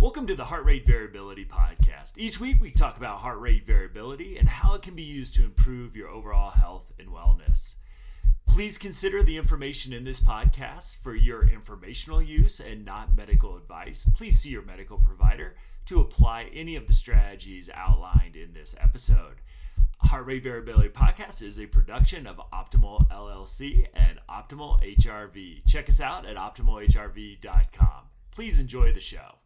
Welcome to the Heart Rate Variability Podcast. Each week we talk about heart rate variability and how it can be used to improve your overall health and wellness. Please consider the information in this podcast for your informational use and not medical advice. Please see your medical provider to apply any of the strategies outlined in this episode. Heart Rate Variability Podcast is a production of Optimal LLC and Optimal HRV. Check us out at optimalhrv.com. Please enjoy the show.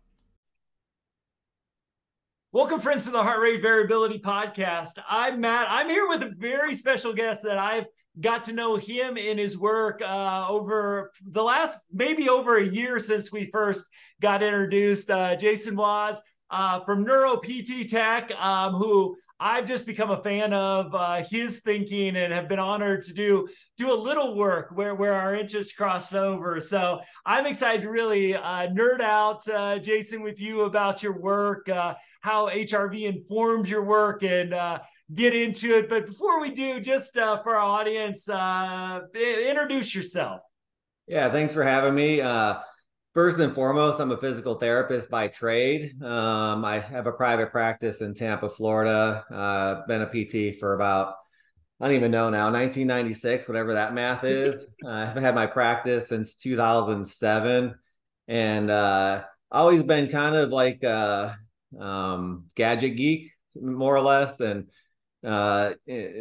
Welcome, friends, to the Heart Rate Variability Podcast. I'm Matt. I'm here with a very special guest that I've got to know him in his work uh, over the last maybe over a year since we first got introduced. Uh, Jason Waz uh, from Neuro PT Tech, um, who I've just become a fan of uh, his thinking and have been honored to do do a little work where where our interests cross over. So I'm excited to really uh, nerd out, uh, Jason, with you about your work, how HRV informs your work, and uh, get into it. But before we do, just uh, for our audience, introduce yourself. Yeah, thanks for having me first and foremost, I'm a physical therapist by trade. Um, I have a private practice in Tampa, Florida. Uh, been a PT for about I don't even know now, 1996, whatever that math is. uh, I haven't had my practice since 2007, and uh, always been kind of like a um, gadget geek, more or less. And uh,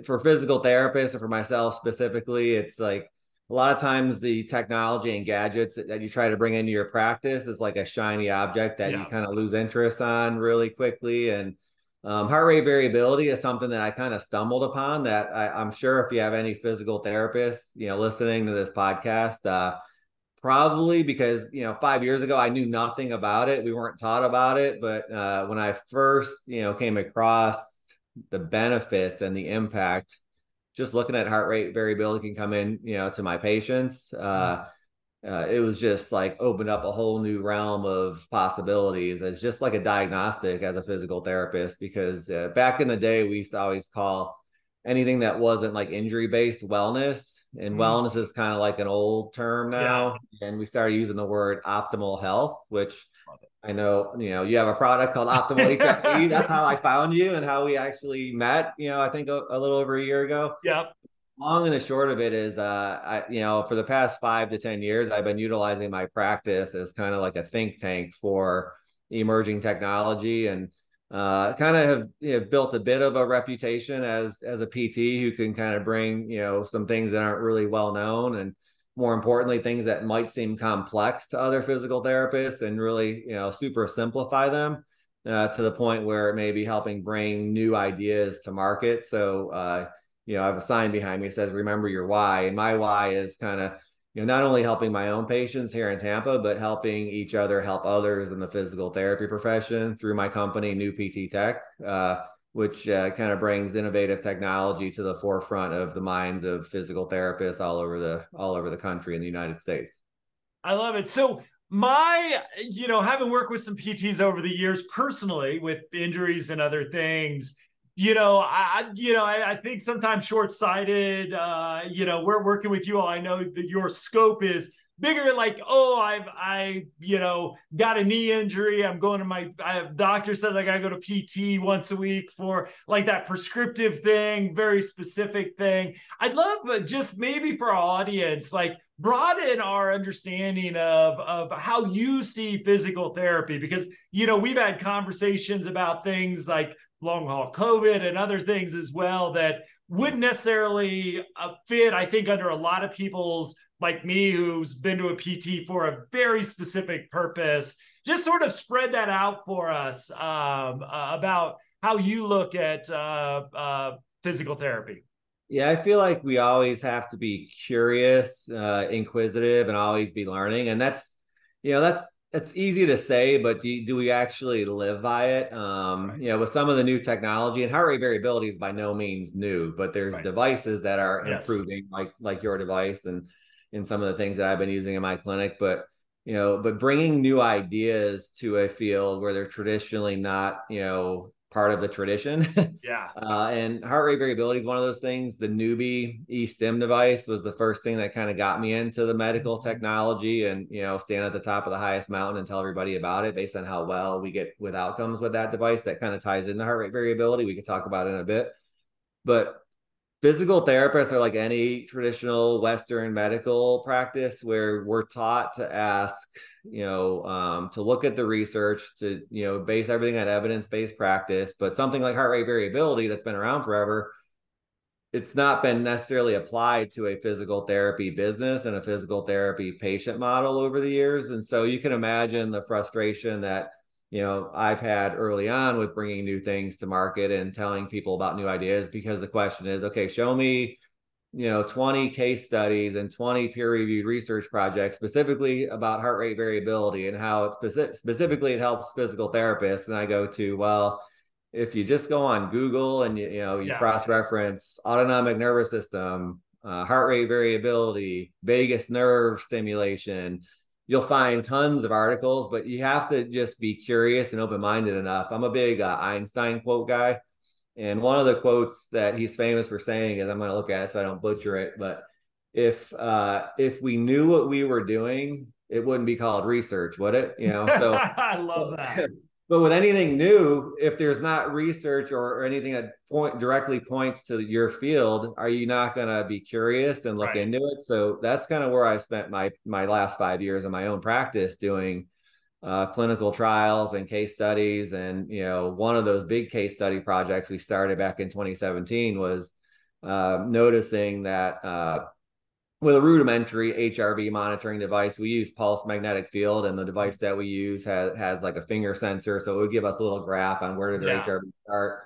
for physical therapists and for myself specifically, it's like a lot of times the technology and gadgets that, you try to bring into your practice is like a shiny object that yeah. you kind of lose interest on really quickly and um, heart rate variability is something that i kind of stumbled upon that I, am sure if you have any physical therapists you know listening to this podcast uh, probably because you know five years ago i knew nothing about it we weren't taught about it but uh, when i first you know came across the benefits and the impact just looking at heart rate variability can come in, you know, to my patients. Uh, uh, it was just like opened up a whole new realm of possibilities. It's just like a diagnostic as a physical therapist because uh, back in the day we used to always call anything that wasn't like injury based wellness, and mm. wellness is kind of like an old term now. Yeah. And we started using the word optimal health, which I know, you know, you have a product called Optimal. That's how I found you and how we actually met, you know, I think a, a little over a year ago. Yep. Long and the short of it is, uh, I, you know, for the past five to 10 years, I've been utilizing my practice as kind of like a think tank for emerging technology and uh, kind of have you know, built a bit of a reputation as, as a PT who can kind of bring, you know, some things that aren't really well known and, more importantly things that might seem complex to other physical therapists and really you know super simplify them uh, to the point where it may be helping bring new ideas to market. So uh, you know i have a sign behind me that says remember your why and my why is kind of you know not only helping my own patients here in tampa but helping each other help others in the physical therapy profession through my company NeuPTtech uh, which uh, kind of brings innovative technology to the forefront of the minds of physical therapists all over the all over the country in the United States. I love it. So my, you know, having worked with some PTs over the years personally with injuries and other things, you know, I, you know, I, I think sometimes short-sighted. Uh, you know, we're working with you all. I know that your scope is bigger like oh i've i you know got a knee injury i'm going to my I have, doctor says i gotta go to pt once a week for like that prescriptive thing very specific thing i'd love uh, just maybe for our audience like broaden our understanding of of how you see physical therapy because you know we've had conversations about things like long haul covid and other things as well that wouldn't necessarily uh, fit i think under a lot of people's like me who's been to a PT for a very specific purpose, just sort of spread that out for us um, uh, about how you look at uh, uh, physical therapy. Yeah, I feel like we always have to be curious, uh, inquisitive, and always be learning. And that's, you know, that's it's easy to say, but do, do we actually live by it? Um, right. You know, with some of the new technology and heart rate variability is by no means new, but there's right. devices that are yes. improving, like like your device, and in some of the things that I've been using in my clinic, but you know, but bringing new ideas to a field where they're traditionally not, you know, part of the tradition. yeah. Uh, and heart rate variability is one of those things. The NeuBie e-stim device was the first thing that kind of got me into the medical mm-hmm. technology and, you know, stand at the top of the highest mountain and tell everybody about it based on how well we get with outcomes with that device. That kind of ties into heart rate variability. We could talk about it in a bit. But physical therapists are like any traditional western medical practice where we're taught to ask you know um, to look at the research to you know base everything on evidence-based practice. But something like heart rate variability that's been around forever it's not been necessarily applied to a physical therapy business and a physical therapy patient model over the years. And so you can imagine the frustration that you know I've had early on with bringing new things to market and telling people about new ideas because the question is okay show me you know 20 case studies and 20 peer reviewed research projects specifically about heart rate variability and how it speci- specifically it helps physical therapists and I go to well if you just go on Google and you, you know you yeah. cross reference autonomic nervous system uh, heart rate variability vagus nerve stimulation you'll find tons of articles, but you have to just be curious and open minded enough. I'm a big uh, Einstein quote guy. And one of the quotes that he's famous for saying is I'm going to look at it so I don't butcher it, but if uh, if we knew what we were doing, it wouldn't be called research, would it? You know, so I love that. but with anything new if there's not research or, or, anything that point directly points to your field are you not going to be curious and look right. into it so that's kind of where i spent my my last five years in my own practice doing uh, clinical trials and case studies and you know one of those big case study projects we started back in 2017 was uh, noticing that uh, with a rudimentary HRV monitoring device, we use pulse magnetic field, and the device that we use has, has like a finger sensor, so it would give us a little graph on where did their yeah. HRV start.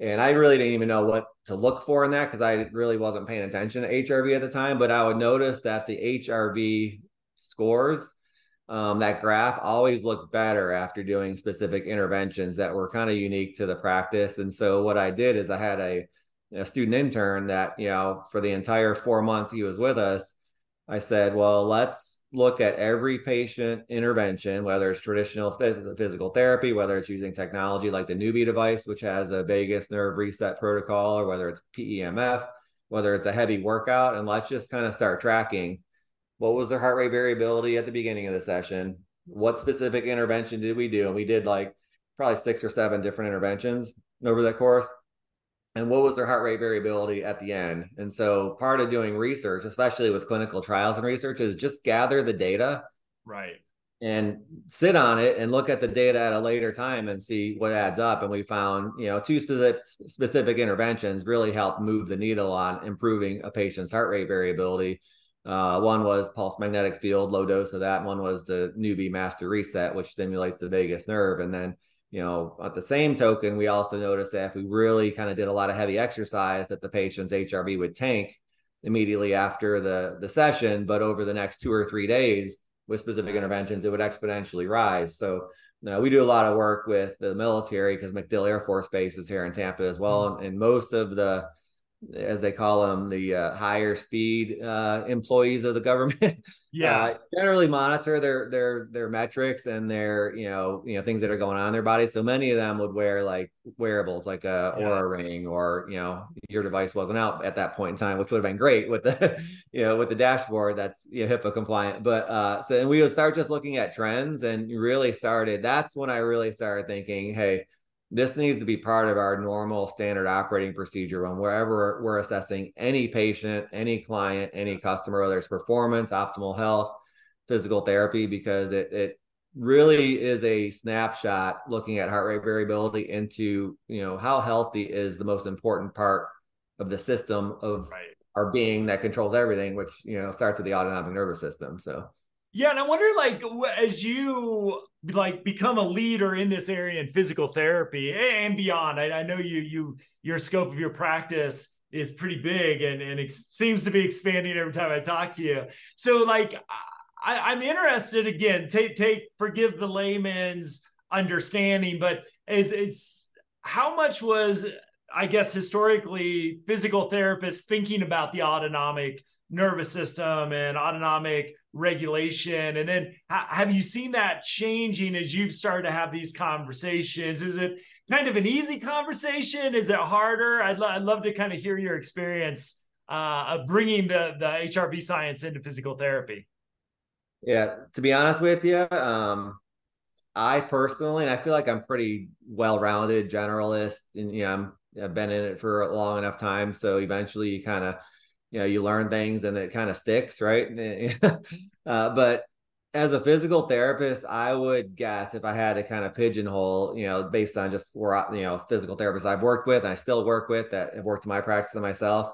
And I really didn't even know what to look for in that because I really wasn't paying attention to HRV at the time. But I would notice that the HRV scores, um, that graph, always looked better after doing specific interventions that were kind of unique to the practice. And so what I did is I had a a student intern that you know for the entire four months he was with us i said well let's look at every patient intervention whether it's traditional physical therapy whether it's using technology like the NeuBie device which has a vagus nerve reset protocol or whether it's pemf whether it's a heavy workout and let's just kind of start tracking what was their heart rate variability at the beginning of the session what specific intervention did we do? And we did like probably six or seven different interventions over that course and what was their heart rate variability at the end. And so part of doing research, especially with clinical trials and research, is just gather the data. Right. And sit on it and look at the data at a later time and see what adds up. And we found, you know, two specific specific interventions really helped move the needle on improving a patient's heart rate variability. Uh, one was pulse magnetic field, low dose of that. One was the NeuBie master reset, which stimulates the vagus nerve. And then you know, at the same token, we also noticed that if we really kind of did a lot of heavy exercise, that the patient's HRV would tank immediately after the the session, but over the next two or three days with specific interventions, it would exponentially rise. So now we do a lot of work with the military because MacDill Air Force Base is here in Tampa as well, mm-hmm. and most of the as they call them, the uh, higher speed uh, employees of the government. yeah, uh, generally monitor their their their metrics and their you know you know things that are going on in their body. So many of them would wear like wearables, like a yeah. Oura ring, or you know your device wasn't out at that point in time, which would have been great with the you know with the dashboard that's you know, HIPAA compliant. But uh, so and we would start just looking at trends and really started. That's when I really started thinking, hey this needs to be part of our normal standard operating procedure when wherever we're assessing any patient, any client, any customer, whether it's performance, optimal health, physical therapy, because it, it really is a snapshot looking at heart rate variability into, you know, how healthy is the most important part of the system of right. our being that controls everything, which, you know, starts with the autonomic nervous system. So yeah, and I wonder, like, as you like become a leader in this area in physical therapy and beyond, I, I know you you your scope of your practice is pretty big and and it seems to be expanding every time I talk to you. So, like, I, I'm interested again. Take take forgive the layman's understanding, but is is how much was I guess historically physical therapists thinking about the autonomic nervous system and autonomic regulation. And then have you seen that changing as you've started to have these conversations? Is it kind of an easy conversation? Is it harder? I'd, lo- I'd love to kind of hear your experience uh, of bringing the, the HRV science into physical therapy. Yeah, to be honest with you, um, I personally, and I feel like I'm pretty well-rounded generalist, and you know, I'm I've been in it for a long enough time, so eventually you kind of you know you learn things and it kind of sticks right? Uh, but as a physical therapist i would guess if i had to kind of pigeonhole you know based on just where I, you know physical therapists i've worked with and i still work with that have worked in my practice and myself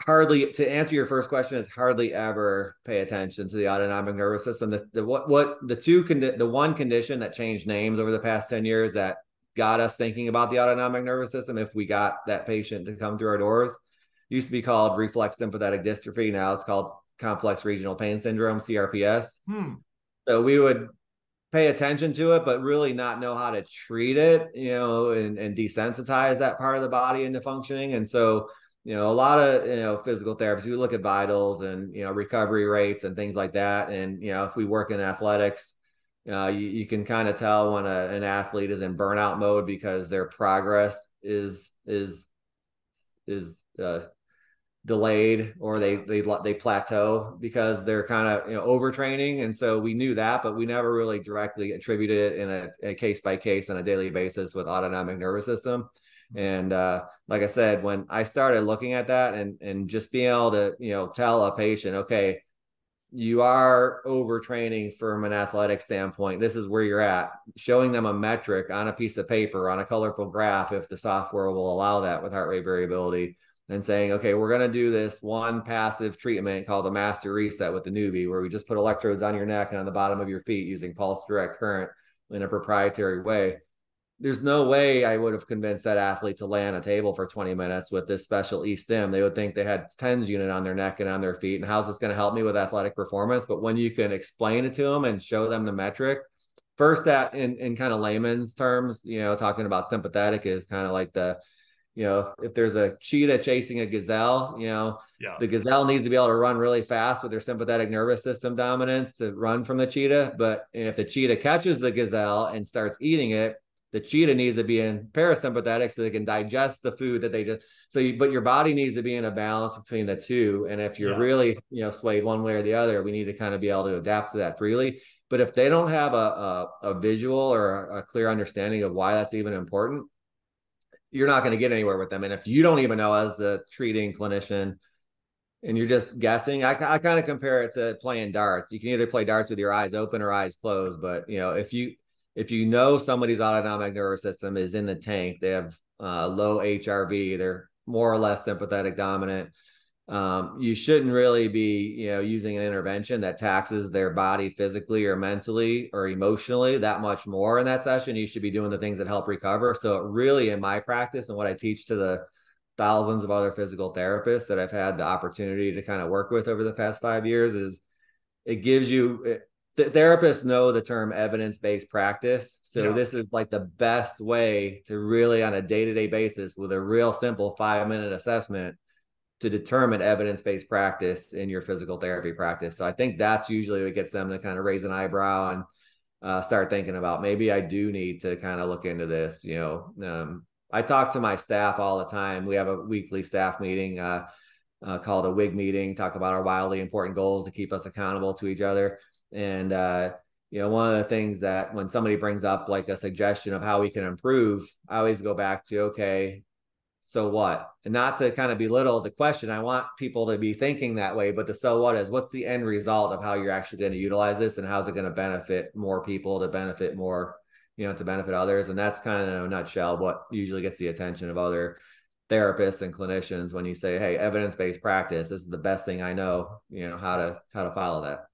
hardly to answer your first question is hardly ever pay attention to the autonomic nervous system. The, the what what the two condi- the one condition that changed names over the past 10 years that got us thinking about the autonomic nervous system if we got that patient to come through our doors used to be called reflex sympathetic dystrophy. Now it's called complex regional pain syndrome, CRPS. Hmm. So we would pay attention to it, but really not know how to treat it, you know, and, and desensitize that part of the body into functioning. And so, you know, a lot of, you know, physical therapists, we look at vitals and, you know, recovery rates and things like that. And, you know, if we work in athletics, uh, you, you can kind of tell when a, an athlete is in burnout mode because their progress is, is, is, uh, delayed or they they they plateau because they're kind of you know overtraining. And so we knew that but we never really directly attributed it in a, a case by case on a daily basis with autonomic nervous system. And uh, like i said when i started looking at that and and just being able to you know tell a patient okay you are overtraining from an athletic standpoint. This is where you're at. Showing them a metric on a piece of paper on a colorful graph if the software will allow that with heart rate variability and saying, okay, we're going to do this one passive treatment called the master reset with the NeuBie, where we just put electrodes on your neck and on the bottom of your feet using pulse direct current in a proprietary way. There's no way I would have convinced that athlete to lay on a table for 20 minutes with this special E stim. They would think they had TENS unit on their neck and on their feet. And how's this going to help me with athletic performance? But when you can explain it to them and show them the metric, first that in, in kind of layman's terms, you know, talking about sympathetic is kind of like the you know, if there's a cheetah chasing a gazelle, you know, yeah. the gazelle needs to be able to run really fast with their sympathetic nervous system dominance to run from the cheetah. But if the cheetah catches the gazelle and starts eating it, the cheetah needs to be in parasympathetic so they can digest the food that they just so you, but your body needs to be in a balance between the two and if you're yeah. really you know swayed one way or the other we need to kind of be able to adapt to that freely but if they don't have a a, a visual or a, a clear understanding of why that's even important you're not going to get anywhere with them. And if you don't even know as the treating clinician and you're just guessing, I, I kind of compare it to playing darts. You can either play darts with your eyes open or eyes closed. But you know, if you if you know somebody's autonomic nervous system is in the tank, they have uh, low HRV, they're more or less sympathetic dominant um, you shouldn't really be you know using an intervention that taxes their body physically or mentally or emotionally that much more in that session. You should be doing the things that help recover. So really in my practice and what i teach to the thousands of other physical therapists that i've had the opportunity to kind of work with over the past five years is it gives you it, the therapists know the term evidence-based practice. So yeah. this is like the best way to really on a day-to-day basis with a real simple five minute assessment to determine evidence-based practice in your physical therapy practice. So I think that's usually what gets them to kind of raise an eyebrow and uh, start thinking about maybe I do need to kind of look into this. You know, um, I talk to my staff all the time. We have a weekly staff meeting uh, uh, called a WIG meeting. Talk about our wildly important goals to keep us accountable to each other. And uh, you know, one of the things that when somebody brings up like a suggestion of how we can improve, I always go back to okay, so what? And not to kind of belittle the question. I want people to be thinking that way, but the so what is what's the end result of how you're actually going to utilize this and how's it going to benefit more people to benefit more, you know, to benefit others. And that's kind of in a nutshell what usually gets the attention of other therapists and clinicians when you say, Hey, evidence-based practice, this is the best thing I know, you know, how to how to follow that.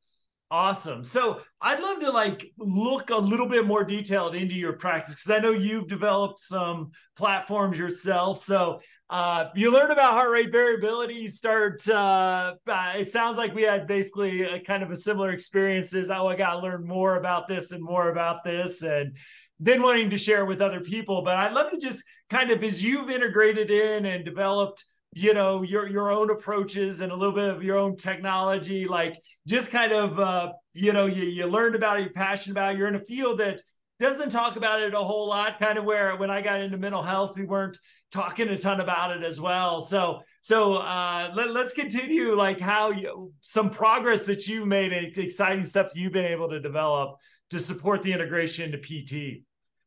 Awesome. So I'd love to like look a little bit more detailed into your practice because I know you've developed some platforms yourself. So uh, you learned about heart rate variability. You start. Uh, uh, it sounds like we had basically a kind of a similar experiences. Oh, I got to learn more about this and more about this, and then wanting to share with other people. But I'd love to just kind of as you've integrated in and developed you know your your own approaches and a little bit of your own technology like just kind of uh you know you, you learned about it you're passionate about it. you're in a field that doesn't talk about it a whole lot kind of where when i got into mental health we weren't talking a ton about it as well so so uh let, let's continue like how you some progress that you made exciting stuff you've been able to develop to support the integration into pt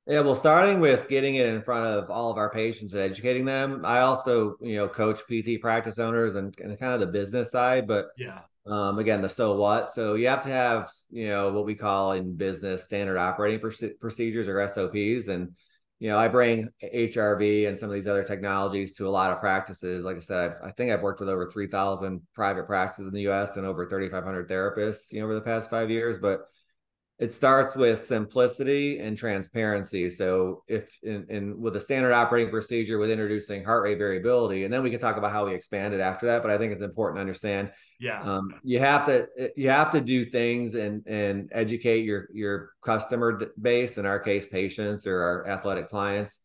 yeah, well, starting with getting it in front of all of our patients and educating them. I also, you know, coach PT practice owners and, and kind of the business side, but yeah, um, again, the so what. So you have to have, you know, what we call in business standard operating procedures or SOPs. And, you know, I bring HRV and some of these other technologies to a lot of practices. Like I said, I've, i think I've worked with over 3,000 private practices in the US and over 3,500 therapists, you know, over the past five years. But it starts with simplicity and transparency. So if in, in, with a standard operating procedure with introducing heart rate variability, and then we can talk about how we expand it after that. But I think it's important to understand. Yeah. Um, you have to you have to do things and and educate your your customer base, in our case, patients or our athletic clients,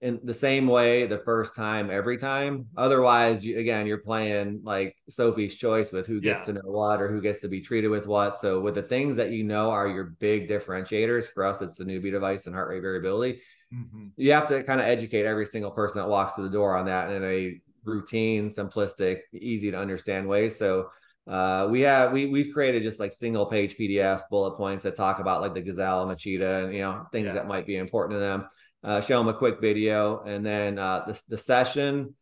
in the same way the first time every time otherwise you, again you're playing like sophie's choice with who gets yeah. to know what or who gets to be treated with what so with the things that you know are your big differentiators for us it's the NeuBie device and heart rate variability mm-hmm. you have to kind of educate every single person that walks through the door on that in a routine simplistic easy to understand way so uh, we have we we've created just like single page PDFs, bullet points that talk about like the gazelle and the cheetah and you know things yeah. that might be important to them uh, show them a quick video, and then uh, the, the session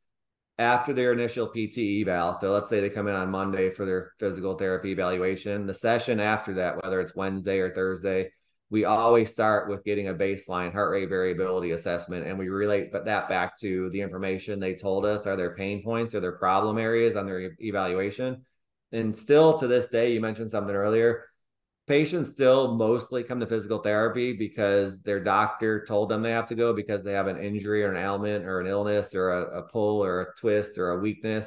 after their initial PT eval. So let's say they come in on Monday for their physical therapy evaluation. The session after that, whether it's Wednesday or Thursday, we always start with getting a baseline heart rate variability assessment, and we relate that back to the information they told us are their pain points or their problem areas on their evaluation. And still to this day, you mentioned something earlier patients still mostly come to physical therapy because their doctor told them they have to go because they have an injury or an ailment or an illness or a, a pull or a twist or a weakness.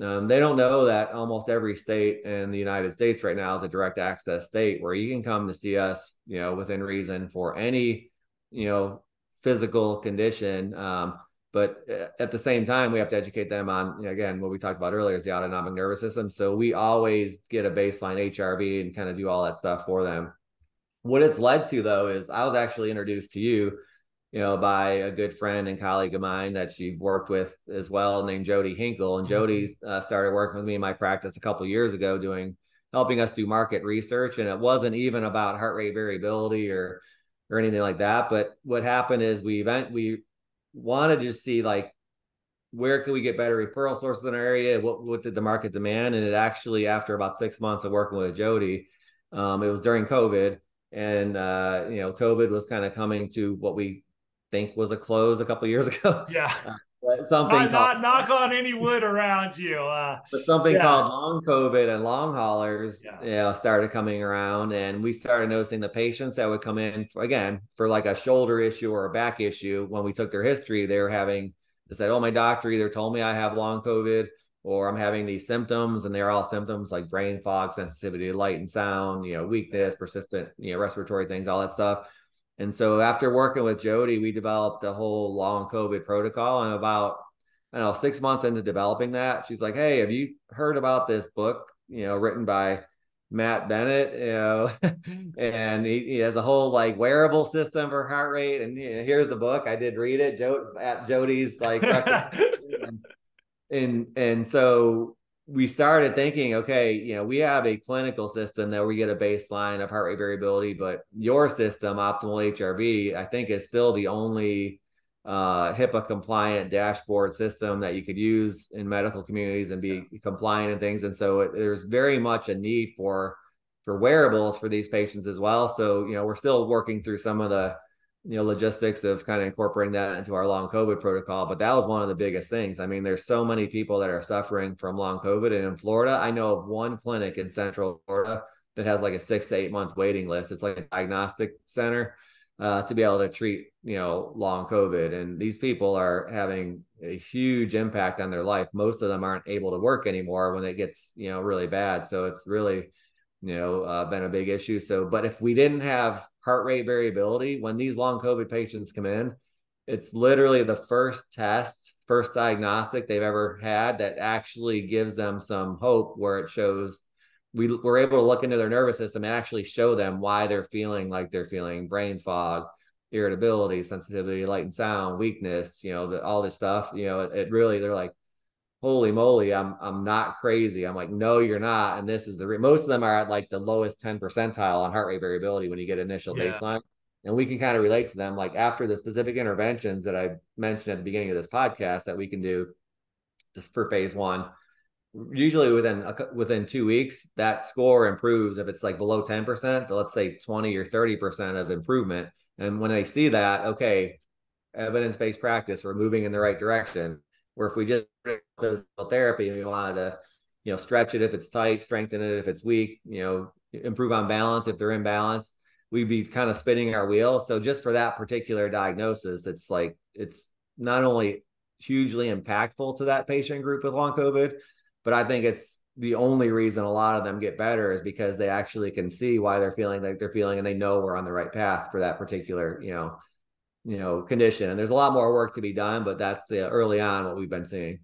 Um, they don't know that almost every state in the United States right now is a direct access state where you can come to see us, you know, within reason for any, you know, physical condition. Um, but uh, at the same time, we have to educate them on, you know, again, what we talked about earlier is the autonomic nervous system. So we always get a baseline HRV and kind of do all that stuff for them. What it's led to, though, is I was actually introduced to you, you know, by a good friend and colleague of mine that you've worked with as well, named Jody Hinkle. And mm-hmm. Uh, started working with me in my practice a couple years ago, doing helping us do market research. And it wasn't even about heart rate variability or or anything like that. But what happened is we event we want to just see like where can we get better referral sources in our area? What what did the market demand? And it actually, after about six months of working with Jody, um, it was during COVID, and uh, you know, COVID was kind of coming to what we think was a close a couple years ago. Yeah. Uh, something not, called, not, knock on any wood around you. Uh, but something yeah. called long COVID and long haulers, yeah. you know, started coming around, and we started noticing the patients that would come in for, again for like a shoulder issue or a back issue. When we took their history, they were having they said, "Oh, my doctor either told me I have long COVID." Or I'm having these symptoms, and they're all symptoms like brain fog, sensitivity to light and sound, you know, weakness, persistent, you know, respiratory things, all that stuff and so after working with Jody, we developed a whole long COVID protocol. And about, I don't know, six months into developing that, she's like, Hey, have you heard about this book, you know, written by Matt Bennett, you know, and he, he, has a whole like wearable system for heart rate. And you know, here's the book. I did read it. At Jody's like, and, and, and so we started thinking, okay, you know, we have a clinical system that we get a baseline of heart rate variability, but your system, Optimal HRV, I think is still the only uh, HIPAA compliant dashboard system that you could use in medical communities and be yeah. compliant and things. And so it, there's very much a need for for wearables for these patients as well. So you know, we're still working through some of the you know logistics of kind of incorporating that into our long covid protocol but that was one of the biggest things. I mean there's so many people that are suffering from long covid and in florida i know of one clinic in central florida that has like a six to eight month waiting list. It's like a diagnostic center uh, to be able to treat you know long covid and these people are having a huge impact on their life. Most of them aren't able to work anymore when it gets you know really bad. So it's really you know uh, been a big issue so but if we didn't have heart rate variability when these long COVID patients come in. it's literally the first test, first diagnostic they've ever had that actually gives them some hope where it shows we were able to look into their nervous system and actually show them why they're feeling like they're feeling brain fog, irritability, sensitivity, light and sound, weakness, you know, the, all this stuff, you know, it, it really, they're like, holy moly, I'm I'm not crazy. I'm like, no, you're not. And this is the re-. most of them are at like the lowest 10 percentile on heart rate variability when you get initial yeah. baseline. And we can kind of relate to them like after the specific interventions that I mentioned at the beginning of this podcast that we can do just for phase one. Usually within a, within two weeks, that score improves. If it's like below 10%, to let's say 20 or 30% of improvement. And when they see that, okay, evidence based practice, we're moving in the right direction where if we just physical therapy and we wanted to, you know, stretch it if it's tight, strengthen it if it's weak, you know, improve on balance if they're in balance, we'd be kind of spinning our wheel. So just for that particular diagnosis, it's like it's not only hugely impactful to that patient group with long COVID, but I think it's the only reason a lot of them get better is because they actually can see why they're feeling like they're feeling and they know we're on the right path for that particular, you know, you know condition and there's a lot more work to be done but that's the early on what we've been seeing.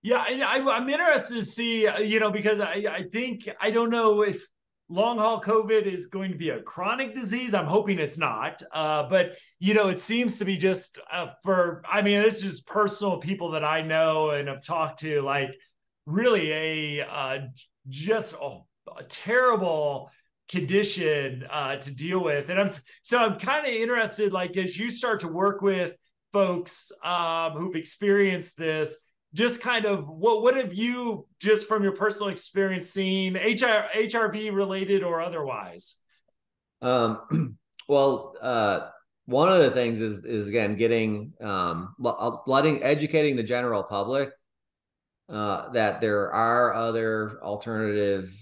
Yeah I, i'm interested to see uh, you know because i i think i don't know if long haul covid is going to be a chronic disease. I'm hoping it's not uh, but you know it seems to be just uh, for i mean it's just personal people that i know and have talked to like really a uh, just a, a terrible condition uh, to deal with. And I'm so I'm kind of interested, like as you start to work with folks um, who've experienced this, just kind of what what have you just from your personal experience seen HR, HRV related or otherwise? Um, well, uh, one of the things is is again getting um, letting educating the general public uh, that there are other alternative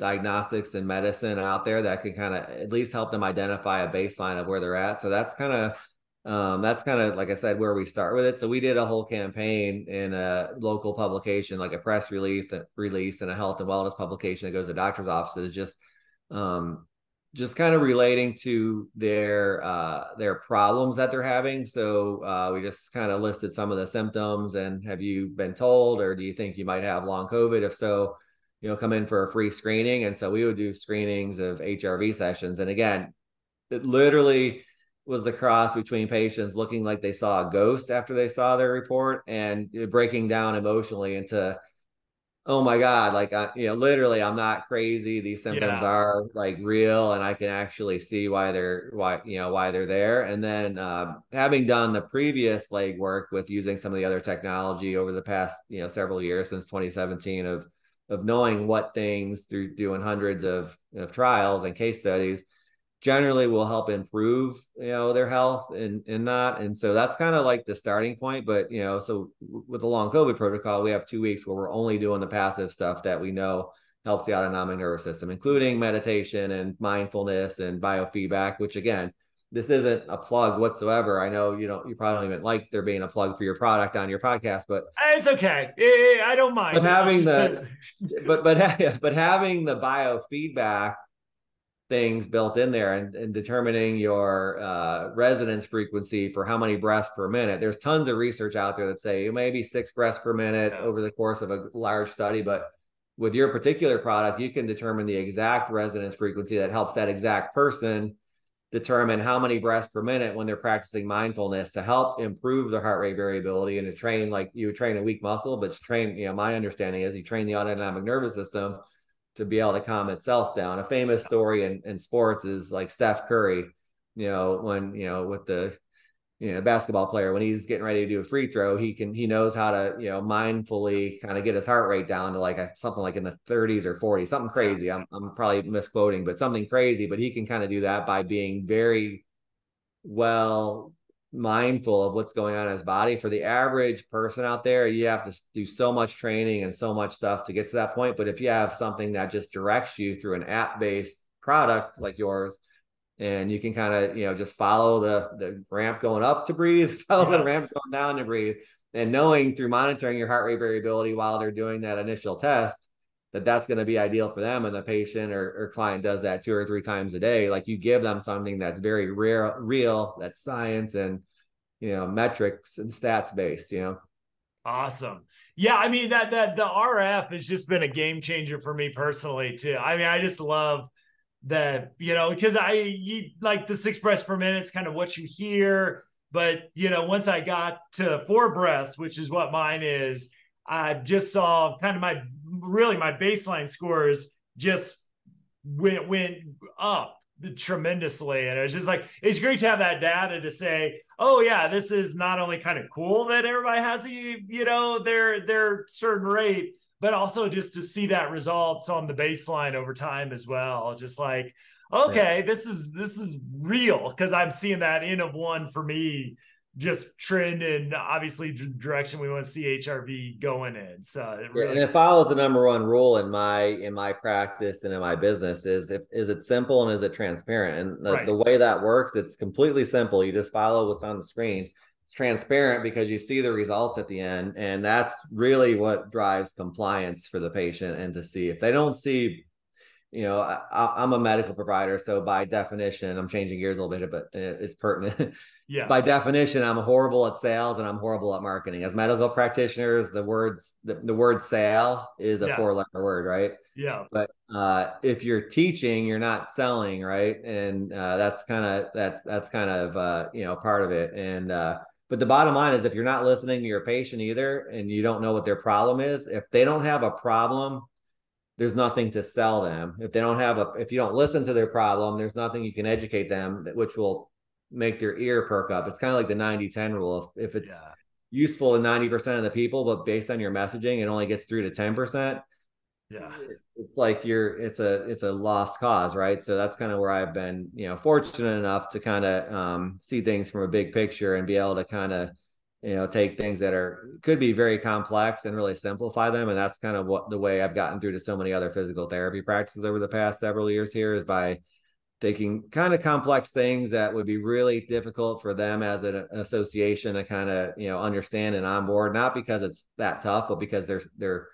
diagnostics and medicine out there that can kind of at least help them identify a baseline of where they're at. So that's kind of um, that's kind of like I said where we start with it. So we did a whole campaign in a local publication, like a press release, release, and a health and wellness publication that goes to doctors' offices, just um, just kind of relating to their uh, their problems that they're having. So uh, we just kind of listed some of the symptoms and have you been told, or do you think you might have long COVID? If so, you know, come in for a free screening. And so we would do screenings of HRV sessions. And again, it literally was the cross between patients looking like they saw a ghost after they saw their report and breaking down emotionally into, oh my God, like, I, you know, literally, I'm not crazy. These symptoms yeah. are like real and I can actually see why they're, why, you know, why they're there. And then uh, having done the previous leg work with using some of the other technology over the past, you know, several years since 2017 of, of knowing what things through doing hundreds of, of trials and case studies generally will help improve you know their health and and not. And so that's kind of like the starting point but you know so with the long covid protocol we have two weeks where we're only doing the passive stuff that we know helps the autonomic nervous system including meditation and mindfulness and biofeedback which again this isn't a plug whatsoever. I know you know you probably don't even like there being a plug for your product on your podcast, but it's okay. I don't mind. But having the but but but having the biofeedback things built in there and, and determining your uh, resonance frequency for how many breaths per minute. There's tons of research out there that say maybe six breaths per minute over the course of a large study, but with your particular product, you can determine the exact resonance frequency that helps that exact person determine how many breaths per minute when they're practicing mindfulness to help improve their heart rate variability and to train like you train a weak muscle, but train, you know, my understanding is you train the autonomic nervous system to be able to calm itself down. A famous story in, in sports is like Steph Curry, you know, when, you know, with the you know, basketball player when he's getting ready to do a free throw, he can he knows how to you know mindfully kind of get his heart rate down to like a, something like in the 30s or 40s, something crazy. I'm I'm probably misquoting, but something crazy. But he can kind of do that by being very well mindful of what's going on in his body. For the average person out there, you have to do so much training and so much stuff to get to that point. But if you have something that just directs you through an app based product like yours and you can kind of you know just follow the the ramp going up to breathe follow yes. the ramp going down to breathe and knowing through monitoring your heart rate variability while they're doing that initial test that that's going to be ideal for them and the patient or, or client does that two or three times a day like you give them something that's very real real that's science and you know metrics and stats based you know? Awesome. Yeah i mean that that the rf has just been a game changer for me personally too. I mean i just love that you know because i you like the six breaths per minute is kind of what you hear but you know once i got to four breaths which is what mine is i just saw kind of my really my baseline scores just went went up tremendously. And it was just like, it's great to have that data to say, oh yeah, this is not only kind of cool that everybody has a, you know, their their certain rate, but also just to see that results on the baseline over time as well. Just like, okay, this is this is real because I'm seeing that in of one for me just trend and obviously the direction we want to see HRV going in. So it really- and it follows the number one rule in my in my practice and in my business is if is it simple and is it transparent? And the, right. the way that works, it's completely simple. You just follow what's on the screen. Transparent because you see the results at the end, and that's really what drives compliance for the patient and to see if they don't see you know, I, am a medical provider, so by definition, I'm changing gears a little bit, but it's pertinent. Yeah. by definition, I'm horrible at sales and I'm horrible at marketing. As medical practitioners, the words the, the word sale is a yeah. four letter word, right? Yeah. But uh, if you're teaching, you're not selling, right? And uh, that's kind of that's that's kind of uh, you know part of it. And uh, but the bottom line is, if you're not listening to your patient either, and you don't know what their problem is, if they don't have a problem there's nothing to sell them. If they don't have a, if you don't listen to their problem, there's nothing you can educate them, which will make their ear perk up. It's kind of like the 90 10 rule. If, if it's yeah. useful to 90% of the people, but based on your messaging, it only gets through to 10%. Yeah. It's like you're, it's a, it's a lost cause, right? So that's kind of where I've been, you know, fortunate enough to kind of um, see things from a big picture and be able to kind of, you know take things that are could be very complex and really simplify them and that's kind of what the way i've gotten through to so many other physical therapy practices over the past several years here is by taking kind of complex things that would be really difficult for them as an association to kind of you know understand and onboard not because it's that tough but because they're they're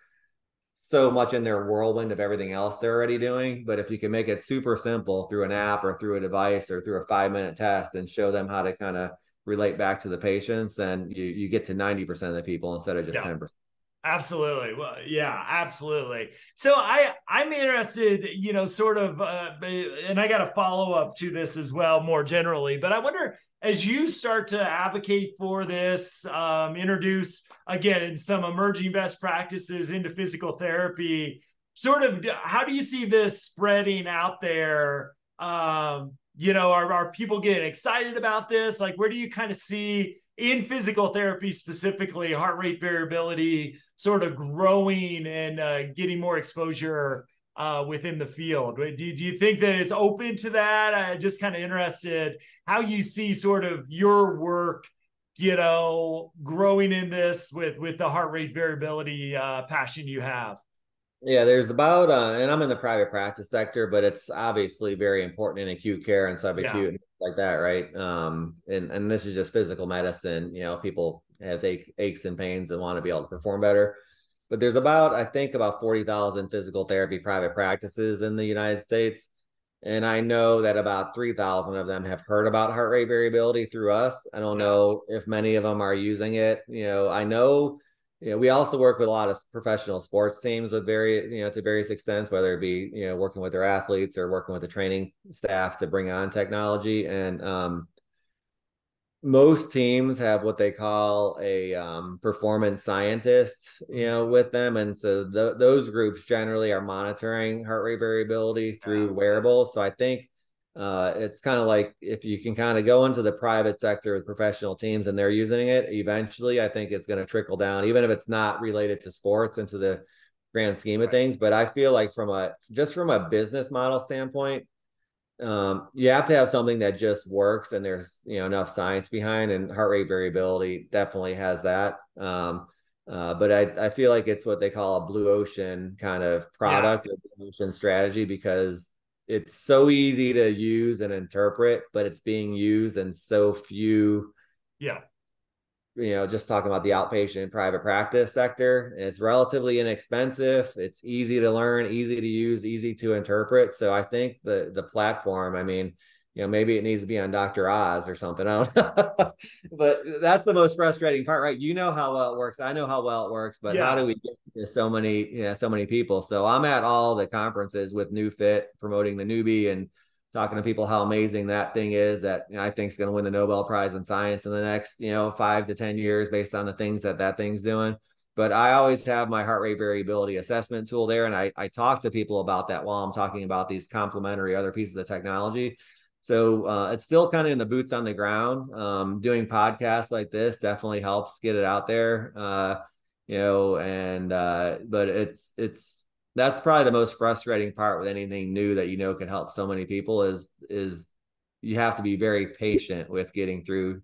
so much in their whirlwind of everything else they're already doing but if you can make it super simple through an app or through a device or through a five minute test and show them how to kind of relate back to the patients, then you you get to 90% of the people instead of just yeah. 10%. Absolutely. Well, yeah, absolutely. So I I'm interested, you know, sort of uh, and I got a follow up to this as well more generally, but I wonder as you start to advocate for this, um, introduce again some emerging best practices into physical therapy, sort of how do you see this spreading out there? Um, you know are, are people getting excited about this? Like where do you kind of see in physical therapy specifically heart rate variability sort of growing and uh, getting more exposure uh, within the field do, do you think that it's open to that i'm just kind of interested how you see sort of your work you know growing in this with with the heart rate variability uh, passion you have yeah, there's about, uh, and I'm in the private practice sector, but it's obviously very important in acute care and subacute yeah. and like that, right? Um, and and this is just physical medicine. You know, people have ache, aches and pains and want to be able to perform better. But there's about, I think, about forty thousand physical therapy private practices in the United States, and I know that about three thousand of them have heard about heart rate variability through us. I don't know if many of them are using it. You know, I know you know, we also work with a lot of professional sports teams with very, you know, to various extents, whether it be, you know, working with their athletes or working with the training staff to bring on technology. And um, most teams have what they call a um, performance scientist, you know, with them. And so th- those groups generally are monitoring heart rate variability through wearables. So I think uh, it's kind of like if you can kind of go into the private sector with professional teams and they're using it, eventually I think it's going to trickle down, even if it's not related to sports into the grand scheme of things. But I feel like from a just from a business model standpoint, um, you have to have something that just works and there's you know enough science behind and heart rate variability definitely has that. Um, uh, but I, I feel like it's what they call a blue ocean kind of product, yeah. blue ocean strategy because it's so easy to use and interpret, but it's being used in so few. Yeah. You know, just talking about the outpatient private practice sector, it's relatively inexpensive. It's easy to learn, easy to use, easy to interpret. So I think the the platform, I mean, you know, maybe it needs to be on Dr. Oz or something. I don't know. but that's the most frustrating part, right? You know how well it works. I know how well it works, but yeah. how do we get to so many, you know, so many people? So I'm at all the conferences with NeuFit promoting the NeuBie and talking to people how amazing that thing is that you know, I think is going to win the Nobel Prize in science in the next, you know, five to 10 years based on the things that that thing's doing. But I always have my heart rate variability assessment tool there. And I, I talk to people about that while I'm talking about these complementary other pieces of technology so uh, it's still kind of in the boots on the ground. Um, doing podcasts like this definitely helps get it out there. Uh, you know, and uh, but it's it's that's probably the most frustrating part with anything new that you know can help so many people is is you have to be very patient with getting through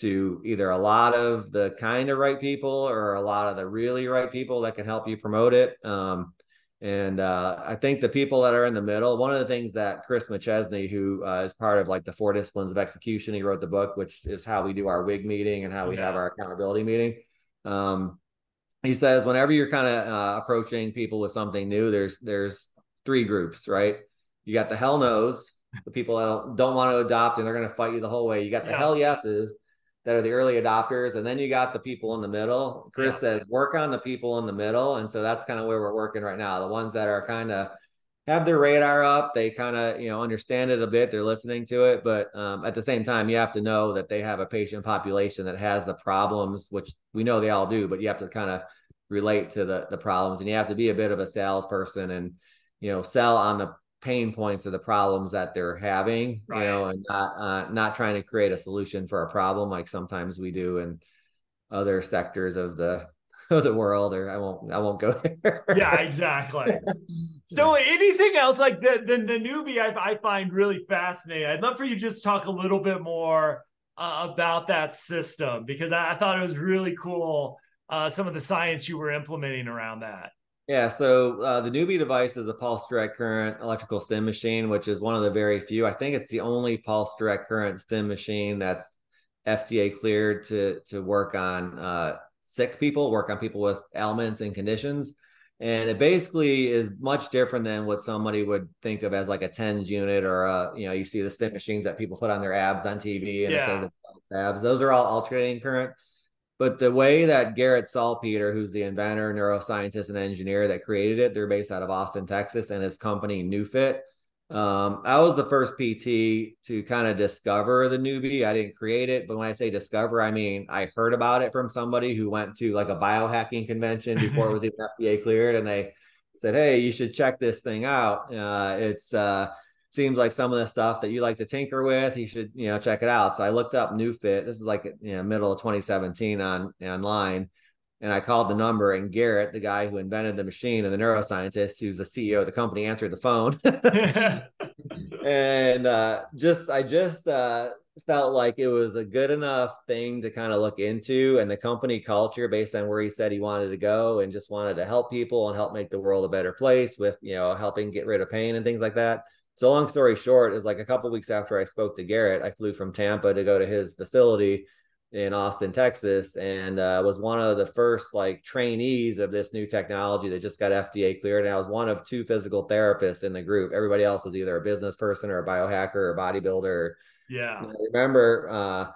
to either a lot of the kind of right people or a lot of the really right people that can help you promote it. Um, and uh, I think the people that are in the middle, one of the things that Chris McChesney, who uh, is part of like the four disciplines of execution, he wrote the book, which is how we do our WIG meeting and how we yeah. have our accountability meeting. Um, he says whenever you're kind of uh, approaching people with something new, there's there's three groups, right? You got the hell knows, the people that don't want to adopt and they're going to fight you the whole way. You got the yeah. hell yeses, that are the early adopters and then you got the people in the middle chris yeah. says work on the people in the middle and so that's kind of where we're working right now the ones that are kind of have their radar up. They kind of you know understand it a bit. They're listening to it. But um, at the same time you have to know that they have a patient population that has the problems which we know they all do but you have to kind of relate to the the problems. And you have to be a bit of a salesperson and you know sell on the pain points of the problems that they're having, right. you know, and not uh, not trying to create a solution for a problem like sometimes we do in other sectors of the of the world. Or I won't I won't go there. yeah, exactly. so anything else like the the, the NeuBie I, I find really fascinating. I'd love for you to just talk a little bit more uh, about that system because I, I, thought it was really cool. Uh, some of the science you were implementing around that. Yeah, so uh, the NeuBie device is a pulse direct current electrical stim machine, which is one of the very few. I think it's the only pulse direct current stim machine that's FDA cleared to to work on uh, sick people, work on people with ailments and conditions. And it basically is much different than what somebody would think of as like a TENS unit or a, you know, you see the stim machines that people put on their abs on TV and yeah. it says it's abs. Those are all alternating current. But the way that Garrett Salpeter, who's the inventor, neuroscientist, and engineer that created it, they're based out of Austin, Texas, and his company NeuFit. Um, I was the first PT to kind of discover the NeuBie. I didn't create it, but when I say discover, I mean I heard about it from somebody who went to like a biohacking convention before it was even FDA cleared, and they said, "Hey, you should check this thing out. Uh, it's uh, seems like some of the stuff that you like to tinker with, you should, you know, check it out. So I looked up NeuFit. This is like, you know, middle of 2017 on online. And I called the number and Garrett, the guy who invented the machine and the neuroscientist who's the CEO of the company answered the phone. and uh, just, I just uh, felt like it was a good enough thing to kind of look into and the company culture based on where he said he wanted to go and just wanted to help people and help make the world a better place with, you know, helping get rid of pain and things like that so long story short is like a couple weeks after I spoke to Garrett, I flew from Tampa to go to his facility in Austin, Texas, and uh, was one of the first like trainees of this new technology that just got FDA cleared. And I was one of two physical therapists in the group. Everybody else was either a business person or a biohacker or a bodybuilder. Yeah. I remember uh,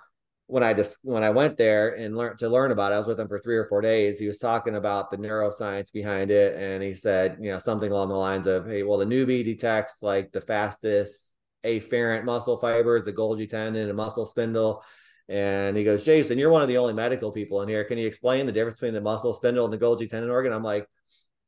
when I just when I went there and learned to learn about it, I was with him for three or four days. He was talking about the neuroscience behind it, and he said, you know, something along the lines of, "Hey, well, the NeuBie detects like the fastest afferent muscle fibers, the Golgi tendon, and muscle spindle." And he goes, Jason, you're one of the only medical people in here. Can you explain the difference between the muscle spindle and the Golgi tendon organ? I'm like,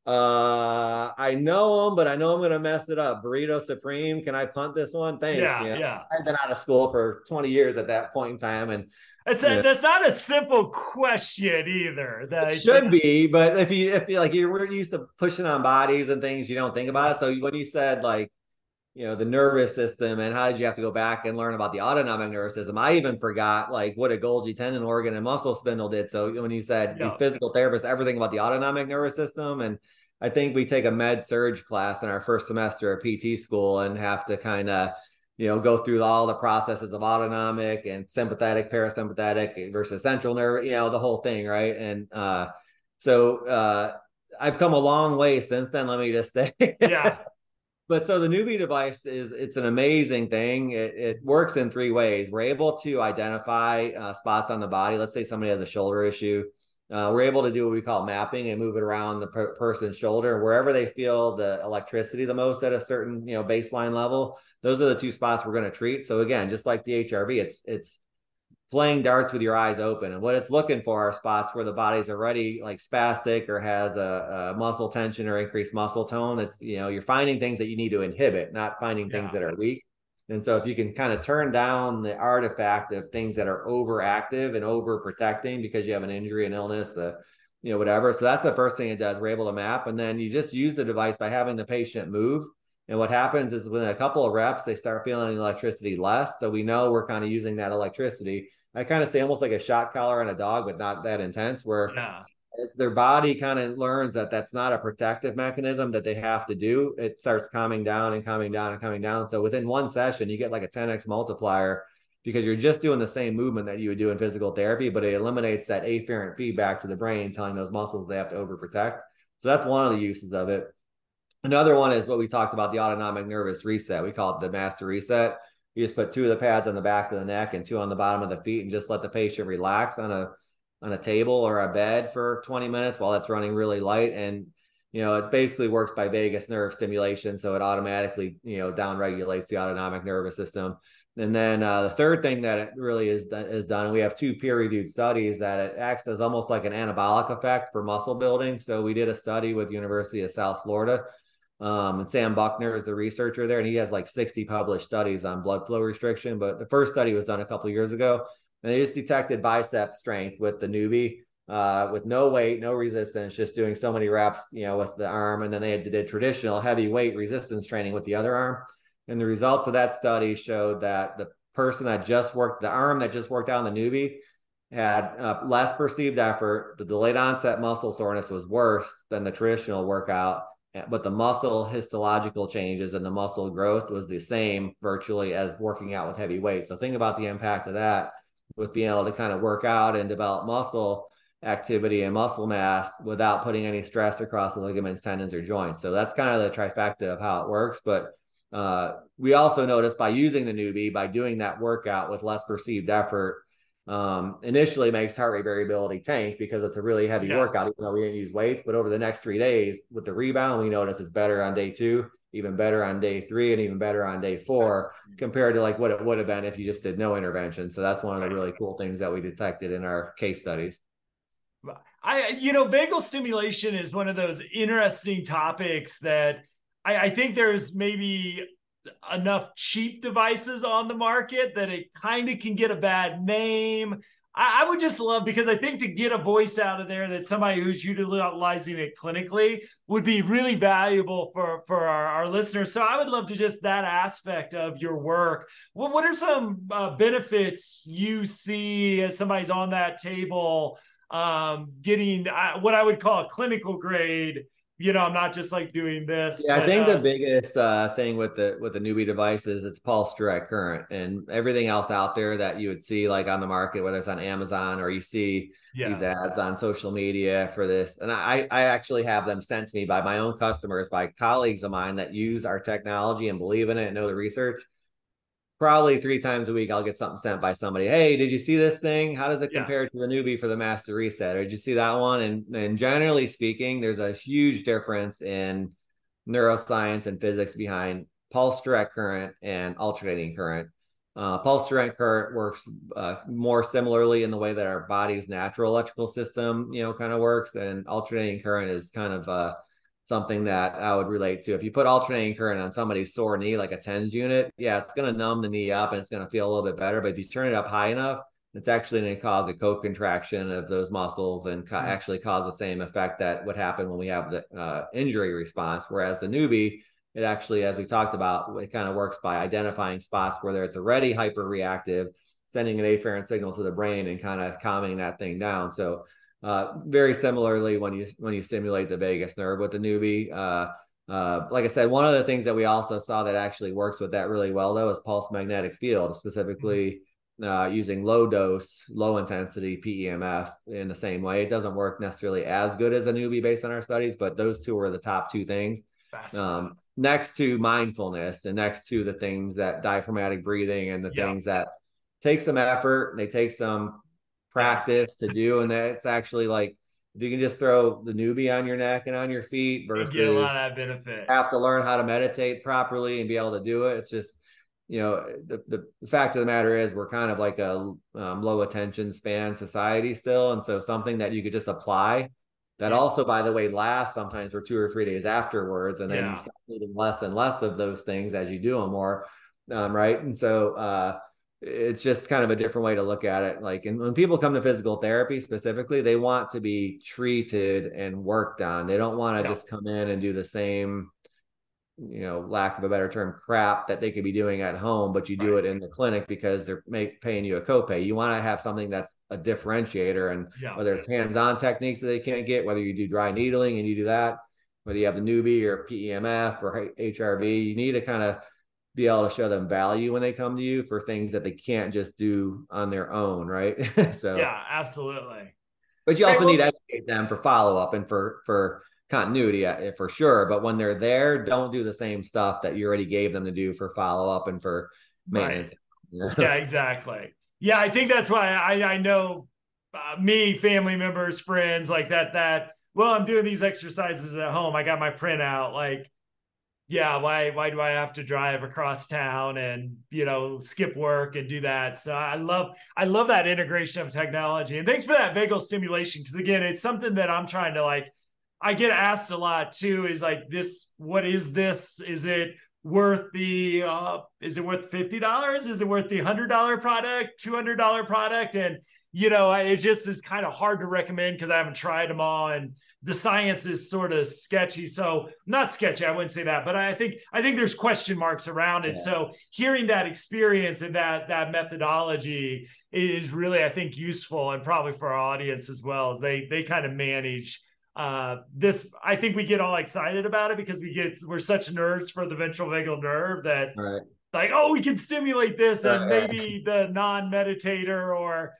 uh, I know him, but I know I'm gonna mess it up. Burrito Supreme, can I punt this one? Thanks. Yeah, you know, yeah. I've been out of school for 20 years at that point in time, and it's a, that's not a simple question either. That it should be, but if you if you like you're used to pushing on bodies and things, you don't think about it. So when you said like you know the nervous system and how did you have to go back and learn about the autonomic nervous system? I even forgot like what a golgi tendon organ and muscle spindle did. So when you said yeah. physical therapist everything about the autonomic nervous system and i think we take a med surge class in our first semester at pt school and have to kind of you know go through all the processes of autonomic and sympathetic parasympathetic versus central nerve you know the whole thing right? And uh so uh i've come a long way since then let me just say. Yeah but so the NeuBie device is it's an amazing thing. It, it works in three ways. We're able to identify uh, spots on the body. Let's say somebody has a shoulder issue. Uh, we're able to do what we call mapping and move it around the per- person's shoulder wherever they feel the electricity the most at a certain you know baseline level. Those are the two spots we're going to treat. So again, just like the HRV, it's it's playing darts with your eyes open. And what it's looking for are spots where the body's already like spastic or has a, a, muscle tension or increased muscle tone. It's, you know, you're finding things that you need to inhibit, not finding things yeah. that are weak. And so if you can kind of turn down the artifact of things that are overactive and overprotecting because you have an injury, an illness, uh, you know, whatever. So that's the first thing it does. We're able to map. And then you just use the device by having the patient move. And what happens is within a couple of reps, they start feeling electricity less. So we know we're kind of using that electricity. I kind of say almost like a shock collar on a dog, but not that intense, where yeah. their body kind of learns that that's not a protective mechanism that they have to do, it starts calming down and calming down and calming down. So within one session, you get like a 10x multiplier because you're just doing the same movement that you would do in physical therapy, but it eliminates that afferent feedback to the brain telling those muscles they have to overprotect. So that's one of the uses of it. Another one is what we talked about the autonomic nervous reset. We call it the master reset. You just put two of the pads on the back of the neck and two on the bottom of the feet and just let the patient relax on a on a table or a bed for 20 minutes while it's running really light and you know it basically works by vagus nerve stimulation so it automatically you know down regulates the autonomic nervous system and then uh, the third thing that it really is is done, we have two peer reviewed studies that it acts as almost like an anabolic effect for muscle building. So we did a study with University of South Florida um, and Sam Buckner is the researcher there, and he has like 60 published studies on blood flow restriction. But the first study was done a couple years ago, and they just detected bicep strength with the NeuBie, uh, with no weight, no resistance, just doing so many reps, you know, with the arm. And then they did traditional heavy weight resistance training with the other arm. And the results of that study showed that the person that just worked, the arm that just worked out on the NeuBie, had uh, less perceived effort. The delayed onset muscle soreness was worse than the traditional workout but the muscle histological changes and the muscle growth was the same virtually as working out with heavy weights. So think about the impact of that with being able to kind of work out and develop muscle activity and muscle mass without putting any stress across the ligaments, tendons, or joints. So that's kind of the trifecta of how it works. But uh, we also noticed by using the NeuBie, by doing that workout with less perceived effort, um, initially makes heart rate variability tank because it's a really heavy yeah. workout, even though we didn't use weights. But over the next three days with the rebound, we notice it's better on day two, even better on day three, and even better on day four that's... compared to like what it would have been if you just did no intervention. So that's one of the really cool things that we detected in our case studies. I, you know, vagal stimulation is one of those interesting topics that I, I think there's maybe enough cheap devices on the market that it kind of can get a bad name. I, I, would just love because I think to get a voice out of there that somebody who's utilizing it clinically would be really valuable for for our, our listeners. So I would love to just that aspect of your work. What what are some uh, benefits you see as somebody's on that table um, getting uh, what I would call a clinical grade you know, I'm not just like doing this. Yeah, but, I think uh, the biggest uh, thing with the with the NeuBie device is it's pulse direct current, and everything else out there that you would see like on the market, whether it's on Amazon or you see yeah. these ads on social media for this. And I I actually have them sent to me by my own customers, by colleagues of mine that use our technology and believe in it and know the research probably three times a week I'll get something sent by somebody. Hey, did you see this thing? How does it yeah. compare to the NeuBie for the master reset? Or did you see that one? And and generally speaking, there's a huge difference in neuroscience and physics behind pulse direct current and alternating current. Uh, pulse direct current works uh, more similarly in the way that our body's natural electrical system, you know, kind of works, and alternating current is kind of uh, something that I would relate to. If you put alternating current on somebody's sore knee, like a TENS unit, yeah, it's going to numb the knee up and it's going to feel a little bit better. But if you turn it up high enough, it's actually going to cause a co-contraction of those muscles and ca- mm-hmm. actually cause the same effect that would happen when we have the uh, injury response. Whereas the NeuBie, it actually, as we talked about, it kind of works by identifying spots where it's already hyperreactive, sending an afferent signal to the brain and kind of calming that thing down. So uh, very similarly, when you when you stimulate the vagus nerve with the NeuBie, uh, uh, like I said, one of the things that we also saw that actually works with that really well though is pulse magnetic field, specifically uh, using low dose, low intensity PEMF in the same way. It doesn't work necessarily as good as a NeuBie based on our studies, but those two were the top two things. um, next to mindfulness and next to the things that diaphragmatic breathing and the things that take some effort they take some practice to do and that's actually like if you can just throw the NeuBie on your neck and on your feet versus you get a lot of that benefit have to learn how to meditate properly and be able to do it it's just you know the, the fact of the matter is we're kind of like a um, low attention span society still and so something that you could just apply that yeah. also, by the way, lasts sometimes for two or three days afterwards, and then yeah. you start needing less and less of those things as you do them more, um, right? And so uh, it's just kind of a different way to look at it. Like, and when people come to physical therapy specifically, they want to be treated and worked on. They don't want to just come in and do the same you know, lack of a better term, crap that they could be doing at home, but you do right. it in the clinic because they're make, paying you a copay. You want to have something that's a differentiator, and yeah. whether it's hands-on techniques that they can't get, whether you do dry needling and you do that, whether you have the NeuBie or PEMF or HRV, you need to kind of be able to show them value when they come to you for things that they can't just do on their own, right? so yeah, absolutely. But you also well, need to educate them for follow up and for for continuity uh, for sure. But when they're there, don't do the same stuff that you already gave them to do for follow up and for maintenance. Right. yeah, exactly. Yeah, I think that's why I I know uh, me, family members, friends like that. That well, I'm doing these exercises at home. I got my printout. Like, yeah, why why do I have to drive across town and you know skip work and do that? So I love I love that integration of technology. And thanks for that vagal stimulation because again, it's something that I'm trying to like I get asked a lot too is like this what is this is it worth the uh is it worth $50 is it worth the $100 product $200 product and you know it just is kind of hard to recommend because I haven't tried them all and the science is sort of sketchy so not sketchy I wouldn't say that but I think I think there's question marks around it yeah. so hearing that experience and that that methodology is really I think useful and probably for our audience as well as they they kind of manage uh, this I think we get all excited about it because we get we're such nerds for the ventral vagal nerve that right. like oh we can stimulate this and maybe the non-meditator or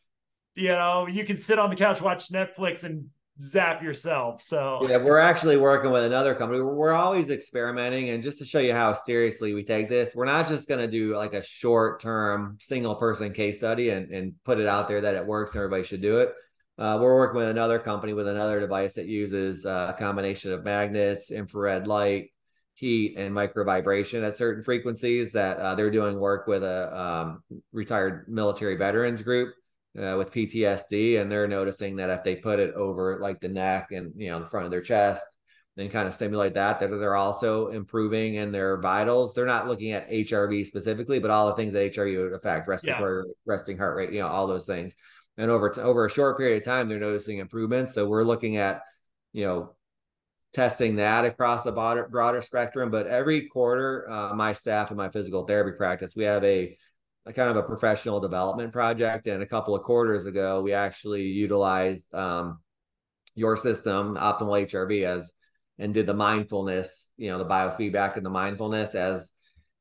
you know you can sit on the couch watch Netflix and zap yourself. So yeah, we're actually working with another company. We're always experimenting, and just to show you how seriously we take this, we're not just going to do like a short term single person case study and and put it out there that it works and everybody should do it. Uh, we're working with another company with another device that uses uh, a combination of magnets, infrared light, heat, and micro vibration at certain frequencies. That uh, they're doing work with a um, retired military veterans group uh, with PTSD, and they're noticing that if they put it over like the neck and you know the front of their chest, then kind of stimulate that, that they're also improving in their vitals. They're not looking at HRV specifically, but all the things that HRV would affect, respiratory, yeah. resting heart rate, you know, all those things and over t- over a short period of time they're noticing improvements so we're looking at you know testing that across a broader, broader spectrum but every quarter uh, my staff and my physical therapy practice we have a, a, kind of a professional development project. And a couple of quarters ago we actually utilized um, your system optimal hrv as and did the mindfulness you know the biofeedback and the mindfulness as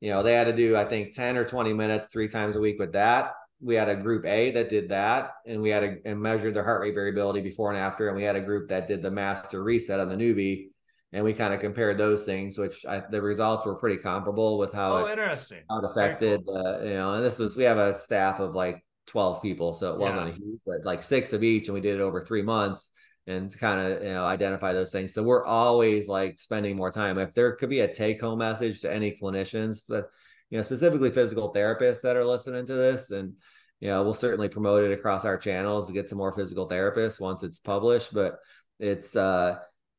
you know they had to do i think 10 or 20 minutes three times a week with that. We had a group A that did that, and we had a and measured their heart rate variability before and after, and we had a group that did the master reset on the NeuBie, and we kind of compared those things, which I, the results were pretty comparable with how oh, it, interesting how it affected, cool. uh, you know. And this was we have a staff of like twelve people, so it wasn't yeah. a huge, but like six of each, and we did it over three months and kind of you know identify those things. So we're always like spending more time. If there could be a take home message to any clinicians, but you know, specifically physical therapists that are listening to this. And, you know, we'll certainly promote it across our channels to get to more physical therapists once it's published. But it's, uh,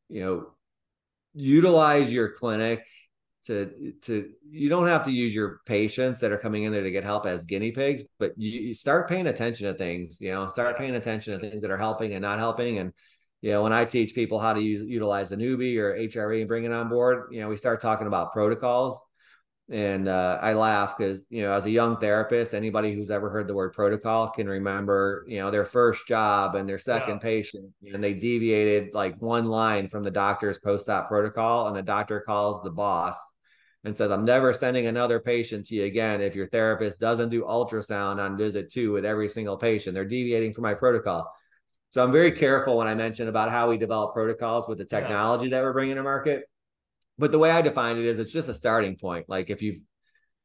you know, utilize your clinic to to you don't have to use your patients that are coming in there to get help as guinea pigs but you, start paying attention to things you know start paying attention to things that are helping and not helping. And you know when i teach people how to use utilize a NeuBie or hrv and bring it on board you know we start talking about protocols and uh, I laugh because you know, as a young therapist, anybody who's ever heard the word protocol can remember, you know, their first job and their second yeah. patient, and they deviated like one line from the doctor's post-op protocol, and the doctor calls the boss and says, "I'm never sending another patient to you again if your therapist doesn't do ultrasound on visit two with every single patient. They're deviating from my protocol." So I'm very careful when I mention about how we develop protocols with the technology yeah. that we're bringing to market but the way I define it is it's just a starting point. Like if you've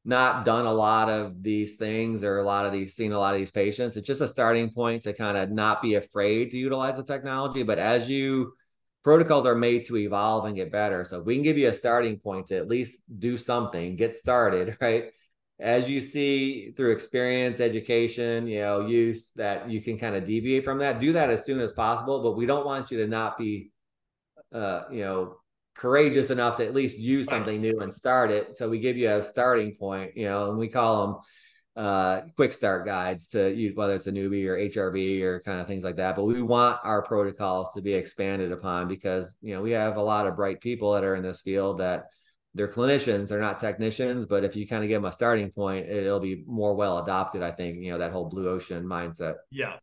not done a lot of these things or a lot of these seen a lot of these patients, it's just a starting point to kind of not be afraid to utilize the technology. But as you protocols are made to evolve and get better. So if we can give you a starting point to at least do something, get started, right? As you see through experience, education, you know, use that you can kind of deviate from that, do that as soon as possible. But we don't want you to not be, uh, you know, courageous enough to at least use something new and start it. So we give you a starting point, you know, and we call them uh, quick start guides to use whether it's a NeuBie or HRV or kind of things like that. But we want our protocols to be expanded upon because you know we have a lot of bright people that are in this field that they're clinicians, they're not technicians. But if you kind of give them a starting point, it'll be more well adopted. I think you know that whole blue ocean mindset. Yeah,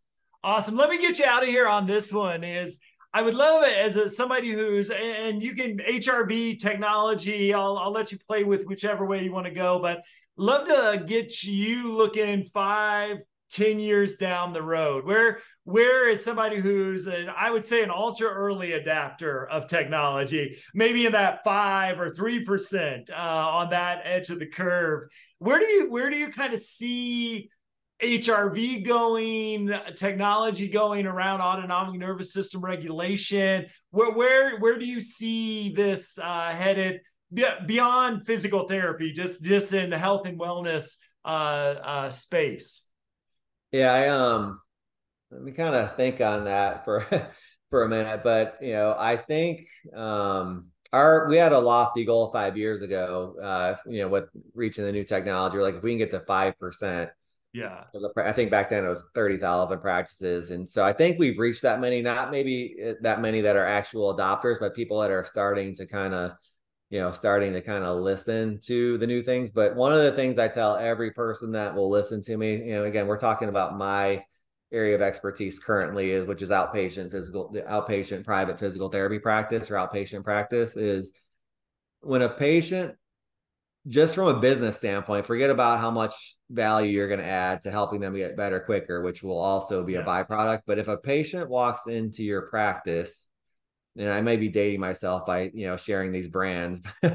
awesome. Let me get you out of here on this one. Is I would love it as a, somebody who's and you can HRV technology. I'll I'll let you play with whichever way you want to go, but love to get you looking five, ten years down the road. Where where is somebody who's an I would say an ultra early adapter of technology, maybe in that five or three percent uh, on that edge of the curve. Where do you where do you kind of see HRV going, technology going around autonomic nervous system regulation? Where where where do you see this uh, headed? beyond physical therapy, just just in the health and wellness uh, uh, space. Yeah, I um, let me kind of think on that for for a minute, but you know, I think um, our we had a lofty goal five years ago. Uh, you know, with reaching the new technology, like if we can get to five percent. Yeah, I think back then it was thirty thousand practices, and so I think we've reached that many. Not maybe eh, that many that are actual adopters, but people that are starting to kind of you know, starting to kind of listen to the new things. But one of the things I tell every person that will listen to me, you know, again, we're talking about my area of expertise currently is which is outpatient physical outpatient private physical therapy practice or outpatient practice is when a patient just from a business standpoint forget about how much value you're going to add to helping them get better quicker which will also be yeah. a byproduct but if a patient walks into your practice and I may be dating myself by you know sharing these brands.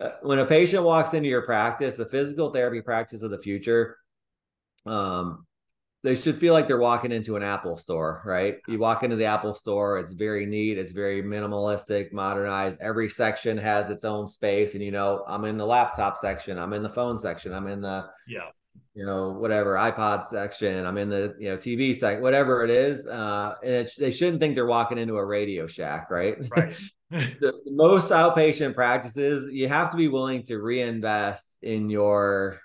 Uh, when a patient walks into your practice, the physical therapy practice of the future, um, they should feel like they're walking into an Apple store, right? You walk into the Apple store, it's very neat, it's very minimalistic, modernized. Every section has its own space, and you know, I'm in the laptop section, I'm in the phone section, I'm in the yeah you know, whatever iPod section. I'm in the you know TV section, whatever it is. Uh, and it, they shouldn't think they're walking into a Radio Shack, right? Right. the, most outpatient practices, you have to be willing to reinvest in your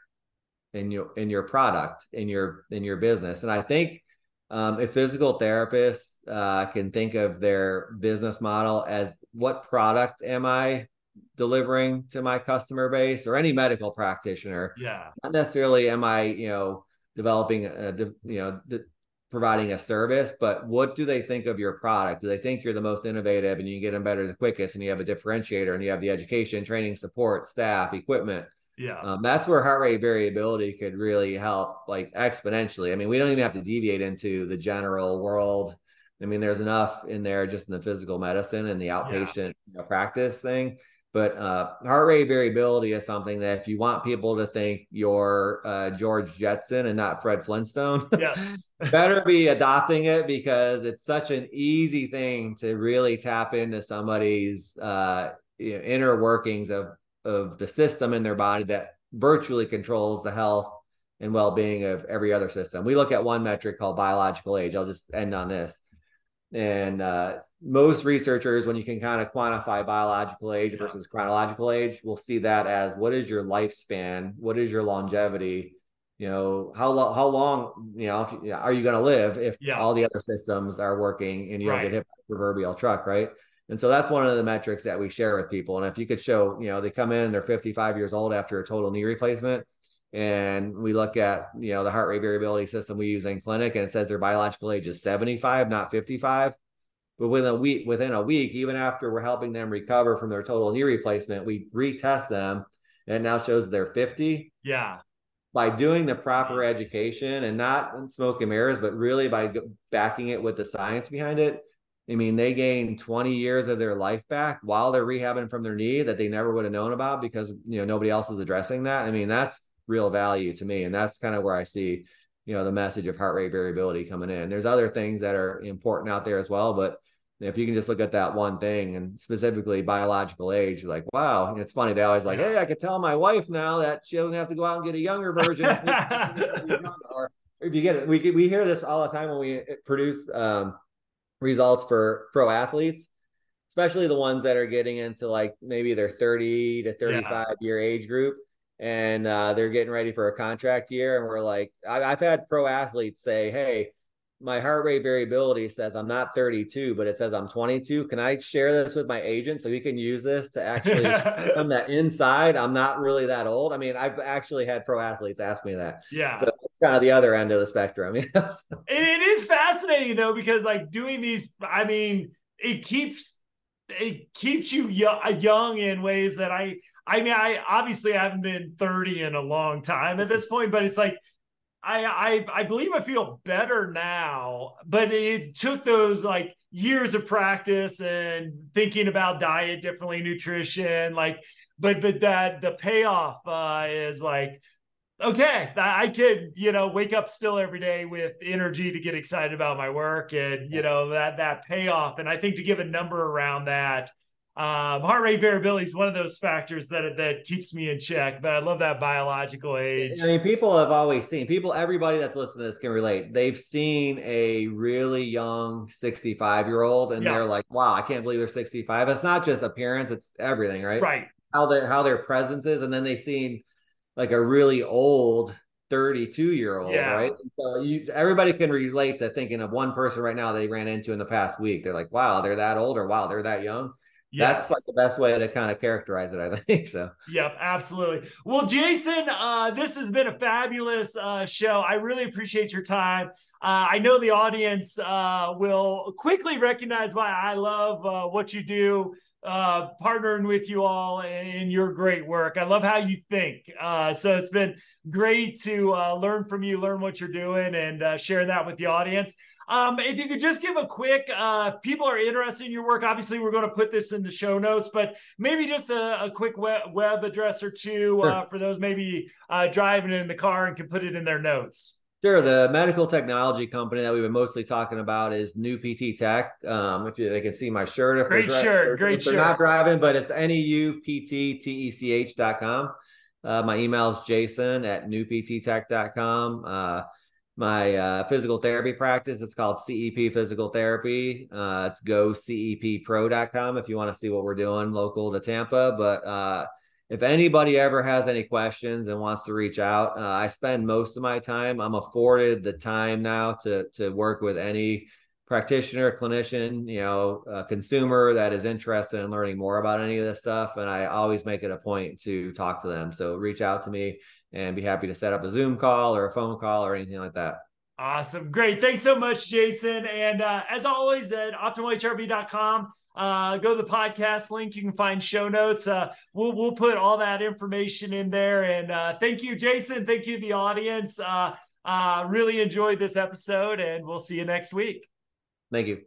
in your in your product in your in your business. And I think um, if physical therapists uh, can think of their business model as what product am I delivering to my customer base or any medical practitioner. Yeah. Not necessarily am I, you know, developing a, you know, providing a service, but what do they think of your product? Do they think you're the most innovative and you get them better the quickest and you have a differentiator and you have the education, training, support, staff, equipment? Yeah. Um, that's where heart rate variability could really help like exponentially. I mean, we don't even have to deviate into the general world. I mean, there's enough in there just in the physical medicine and the outpatient yeah. you know, practice thing but uh, heart rate variability is something that if you want people to think you're uh, George Jetson and not Fred Flintstone, yes, better be adopting it because it's such an easy thing to really tap into somebody's uh, you know, inner workings of of the system in their body that virtually controls the health and well-being of every other system. We look at one metric called biological age. I'll just end on this. And uh, most researchers, when you can kind of quantify biological age versus chronological age, will see that as what is your lifespan, what is your longevity, you know, how long, how long, you know, you, are you going to live if yeah. all the other systems are working and you don't get hit by a proverbial truck, right? And so that's one of the metrics that we share with people. And if you could show, you know, they come in, and they're 55 years old after a total knee replacement, and we look at you know the heart rate variability system we use in clinic and it says their biological age is 75 not 55 but within a week, within a week, even after we're helping them recover from their total knee replacement, we retest them and it now shows they're 50. Yeah. By doing the proper education and not smoke and mirrors, but really by backing it with the science behind it, I mean, they gain 20 years of their life back while they're rehabbing from their knee that they never would have known about because you know nobody else is addressing that. I mean, that's real value to me, and that's kind of where I see you know the message of heart rate variability coming in. There's other things that are important out there as well, but if you can just look at that one thing and specifically biological age, you're like, wow. And it's funny, they always like, hey, I could tell my wife now that she doesn't have to go out and get a younger version. or if you get it, we we hear this all the time when we produce um, results for pro athletes, especially the ones that are getting into like maybe their 30 to 35 yeah. year age group and uh, they're getting ready for a contract year. And we're like, I, I've had pro athletes say, hey, my heart rate variability says I'm not 32, but it says I'm 22. Can I share this with my agent so he can use this to actually on that inside? I'm not really that old. I mean, I've actually had pro athletes ask me that. Yeah. So it's kind of the other end of the spectrum. You know? so. it is fascinating though, because like doing these, I mean, it keeps it keeps you young in ways that I I mean, I obviously haven't been 30 in a long time at this point, but it's like I, I I believe I feel better now, but it took those like years of practice and thinking about diet differently, nutrition, like, but but that the payoff uh, is like, okay, I could you know wake up still every day with energy to get excited about my work, and you know that that payoff, and I think to give a number around that um, heart rate variability is one of those factors that that keeps me in check. But I love that biological age. I mean, people have always seen people. Everybody that's listening to this can relate. They've seen a really young 65 year old, and yeah. they're like, "Wow, I can't believe they're 65." It's not just appearance; it's everything, right? Right. How their how their presence is, and then they've seen like a really old 32 year old, yeah. right? And so you everybody can relate to thinking of one person right now they ran into in the past week. They're like, "Wow, they're that old," or "Wow, they're that young." Yes. That's like the best way to kind of characterize it, I think. So, yep, absolutely. Well, Jason, uh, this has been a fabulous uh, show. I really appreciate your time. Uh, I know the audience uh, will quickly recognize why I love uh, what you do, uh, partnering with you all in your great work. I love how you think. so it's been great to learn from you, learn what you're doing, and share that with the audience. Um, if you could just give a quick, uh, people are interested in your work. Obviously, we're going to put this in the show notes, but maybe just a, a quick web, web, address or two uh, sure. for those maybe uh, driving in the car and can put it in their notes. Sure. The medical technology company that we've been mostly talking about is NeuPTtech. Um, if you they can see my shirt, if great shirt, great if shirt. Not driving, but it's n e u p t t e c h dot com. Uh, my email is jason at neupttech.com. Uh, my uh, physical therapy practice. It's called CEP Physical Therapy. Uh, it's goceppro.com if you want to see what we're doing local to Tampa. But uh, if anybody ever has any questions and wants to reach out, uh, I spend most of my time. I'm afforded the time now to to work with any practitioner, clinician, you know, consumer that is interested in learning more about any of this stuff. And I always make it a point to talk to them. So reach out to me and be happy to set up a Zoom call or a phone call or anything like that. Awesome. Great. Thanks so much, Jason. And uh, as always, at optimalhrv.com, uh, go to the podcast link. You can find show notes. Uh, we'll, we'll put all that information in there. And uh, thank you, Jason. Thank you, the audience. Uh, uh, really enjoyed this episode, and we'll see you next week. Thank you.